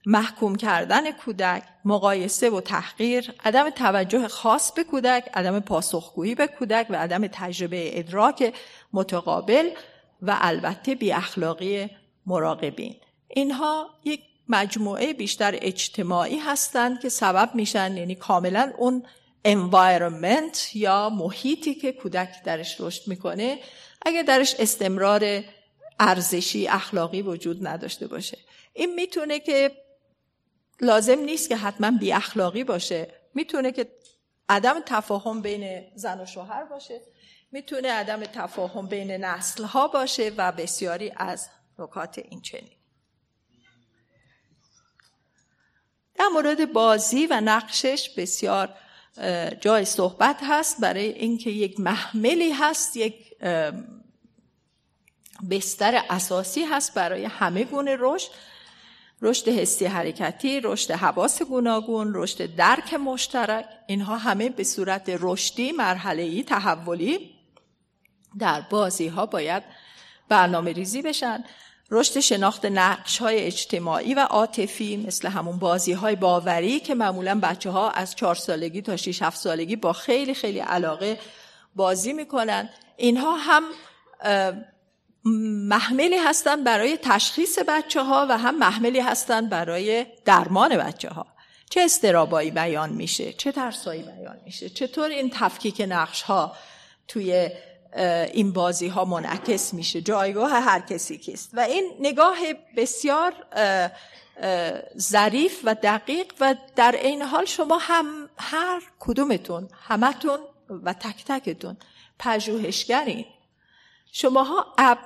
محکوم کردن کودک مقایسه و تحقیر عدم توجه خاص به کودک عدم پاسخگویی به کودک و عدم تجربه ادراک متقابل و البته بی اخلاقی مراقبین. اینها یک مجموعه بیشتر اجتماعی هستند که سبب میشن یعنی کاملا اون environment یا محیطی که کودک درش رشد می‌کنه اگر درش استمرار ارزشی اخلاقی وجود نداشته باشه. این می‌تونه که لازم نیست که حتما بی اخلاقی باشه. می‌تونه که عدم تفاهم بین زن و شوهر باشه. می‌تونه عدم تفاهم بین نسل ها باشه و بسیاری از نکات این چنین در مورد بازی و نقشش بسیار جای صحبت هست. برای اینکه یک محملی هست یک بستر اساسی هست برای همه گونه رشد. رشد حسی حرکتی، رشد حواس گوناگون، رشد درک مشترک. اینها همه به صورت رشدی مرحله تحولی در بازی ها باید برنامه ریزی بشن. رشد شناخت نقش های اجتماعی و عاطفی مثل همون بازی های باوری که معمولا بچه ها از چهار سالگی تا 6 7 سالگی با خیلی خیلی علاقه بازی می‌کنن. اینها هم محملی هستن برای تشخیص بچه ها و هم محملی هستن برای درمان بچه ها چه استرابایی بیان میشه؟ چه ترسایی بیان میشه؟ چطور این تفکیک نقش ها توی این بازی ها منعکس میشه. جایگاه هر کسی کیست. و این نگاه بسیار ظریف و دقیق و در این حال شما هم هر کدومتون همتون و تک تکتون پژوهشگرین. شماها اب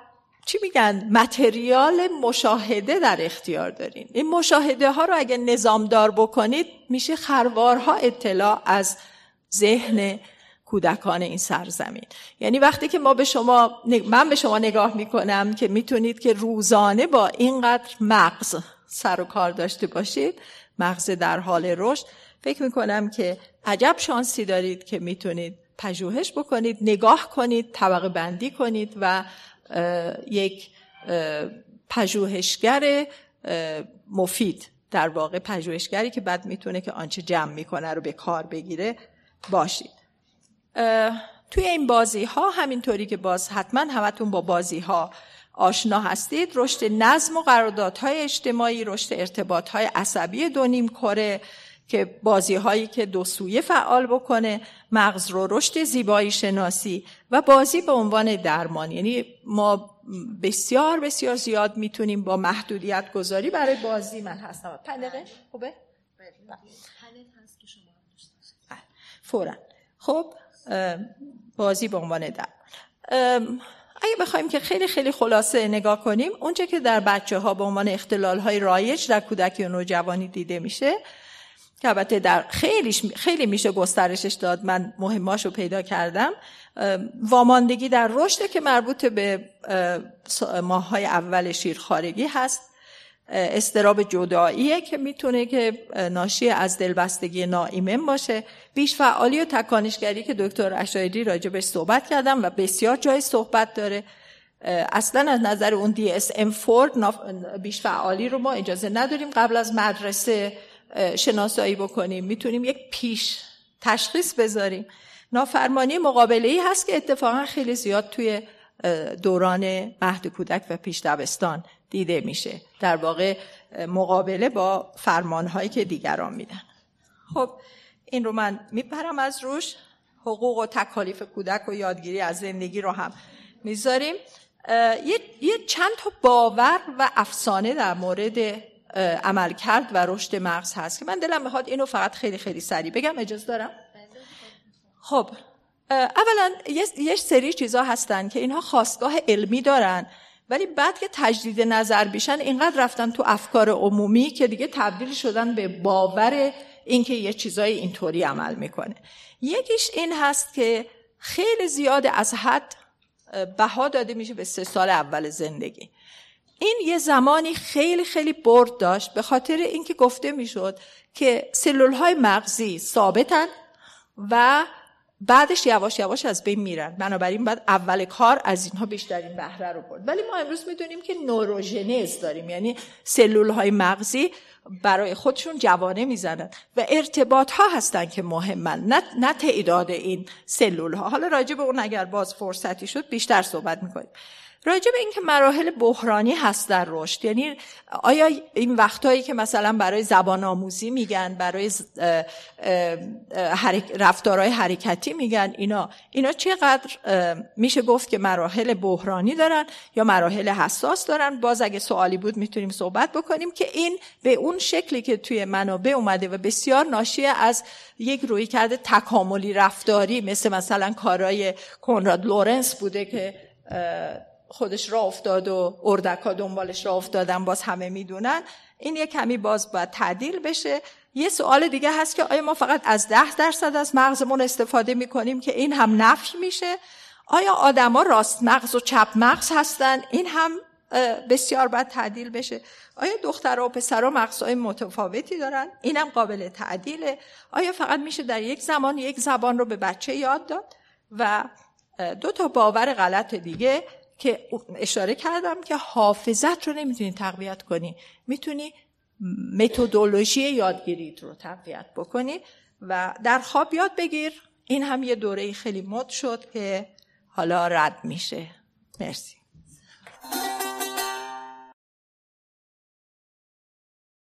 چی میگن؟ متریال مشاهده در اختیار دارین. این مشاهده ها رو اگه نظامدار بکنید میشه خروارها اطلاع از ذهن کودکان این سرزمین. یعنی وقتی که ما به شما من به شما نگاه می‌کنم که می‌تونید که روزانه با اینقدر مغز سر و کار داشته باشید مغز در حال رشد فکر می‌کنم که عجب شانسی دارید که می‌تونید پژوهش بکنید نگاه کنید طبقه بندی کنید و یک پژوهشگر مفید در واقع پژوهشگری که بعد می‌تونه که آنچه جمع می‌کنه رو به کار بگیره باشید. توی این بازی ها همینطوری که باز حتما همتون با بازی ها آشنا هستید رشد نظم و قراردادهای اجتماعی رشد ارتباطهای عصبی دو نیم کره که بازی هایی که دو سویه فعال بکنه مغز رو رشد زیبایی شناسی و بازی به عنوان درمان. یعنی ما بسیار بسیار زیاد می‌تونیم با محدودیت گذاری برای بازی من هستم. پنج خوبه؟ فورا. خب بازی به عنوان درمان اگه بخوایم که خیلی خیلی خلاصه نگاه کنیم اونچه که در بچه ها به عنوان اختلال های رایج در کودکی و نوجوانی دیده میشه که البته در خیلی خیلی میشه گسترشش داد. من مهماشو پیدا کردم. واماندگی در رشد که مربوط به ماههای اول شیرخارگی هست. استراب جداییه که می‌تونه که ناشی از دلبستگی ناایمن باشه. بیش فعالی و تکانشگری که دکتر اشایری راجبش صحبت کردم و بسیار جای صحبت داره. اصلا از نظر اون DSM-4 بیش فعالی رو ما اجازه نداریم قبل از مدرسه شناسایی بکنیم. می‌تونیم یک پیش تشخیص بذاریم. نافرمانی مقابله ای هست که اتفاقا خیلی زیاد توی دوران مهد کودک و پیش دبستان دیده میشه. در واقع مقابله با فرمانهایی که دیگران میدن. خب این رو من میپرم از روش. حقوق و تکالیف کودک و یادگیری از زندگی رو هم می‌ذاریم. یه،, یه چند تا باور و افسانه در مورد عمل کرد و رشد مغز هست که من دلم می‌خواد اینو فقط خیلی خیلی سریع بگم. اجازه دارم؟ خب اولا یه سری چیزا هستن که اینها خواستگاه علمی دارن. ولی بعد که تجدید نظر بیشن اینقدر رفتن تو افکار عمومی که دیگه تبدیل شدن به باور اینکه یه چیزای اینطوری عمل می‌کنه. یکیش این هست که خیلی زیاد از حد بها داده میشه به سه سال اول زندگی. این یه زمانی خیلی خیلی برد داشت به خاطر اینکه گفته می‌شد که سلول های مغزی ثابتن و بعدش یواش یواش از بین میرن. بنابراین بعد اول کار از اینها بیشترین بهره رو برد. ولی ما امروز می‌دونیم که نوروژنز داریم. یعنی سلول های مغزی برای خودشون جوانه می‌زنن و ارتباط ها هستن که مهمن. نه, نه تعداد این سلول ها حالا راجع به اون اگر باز فرصتی شد بیشتر صحبت می‌کنیم. راجع به اینکه مراحل بحرانی هست در رشد یعنی آیا این وقتهایی که مثلا برای زبان آموزی میگن برای رفتارهای حرکتی میگن اینا اینا چقدر میشه گفت که مراحل بحرانی دارن یا مراحل حساس دارن؟ باز اگه سوالی بود می‌تونیم صحبت بکنیم که این به اون شکلی که توی منابع اومده و بسیار ناشی از یک روی کرده تکاملی رفتاری مثل مثلا کارای کنراد لورنس بوده که خودش را افتاد و اردکا دنبالش را افتادن باز همه می‌دونن. این یه کمی باز باید تعدیل بشه. یه سوال دیگه هست که آیا ما فقط از ده درصد از مغزمون استفاده می‌کنیم که این هم نفی میشه؟ آیا آدما راست مغز و چپ مغز هستن؟ این هم بسیار باید تعدیل بشه. آیا دخترها و پسرها مغزهای متفاوتی دارن؟ اینم قابل تعدیله. آیا فقط میشه در یک زمان یک زبان رو به بچه یاد داد؟ و دو تا باور غلط دیگه. که اشاره کردم که حافظت رو نمی‌تونی تقویت کنی. می‌تونی متدولوژی یادگیری رو تقویت بکنی و در خواب یاد بگیر. این هم یه دوره خیلی مد شد که حالا رد میشه. مرسی.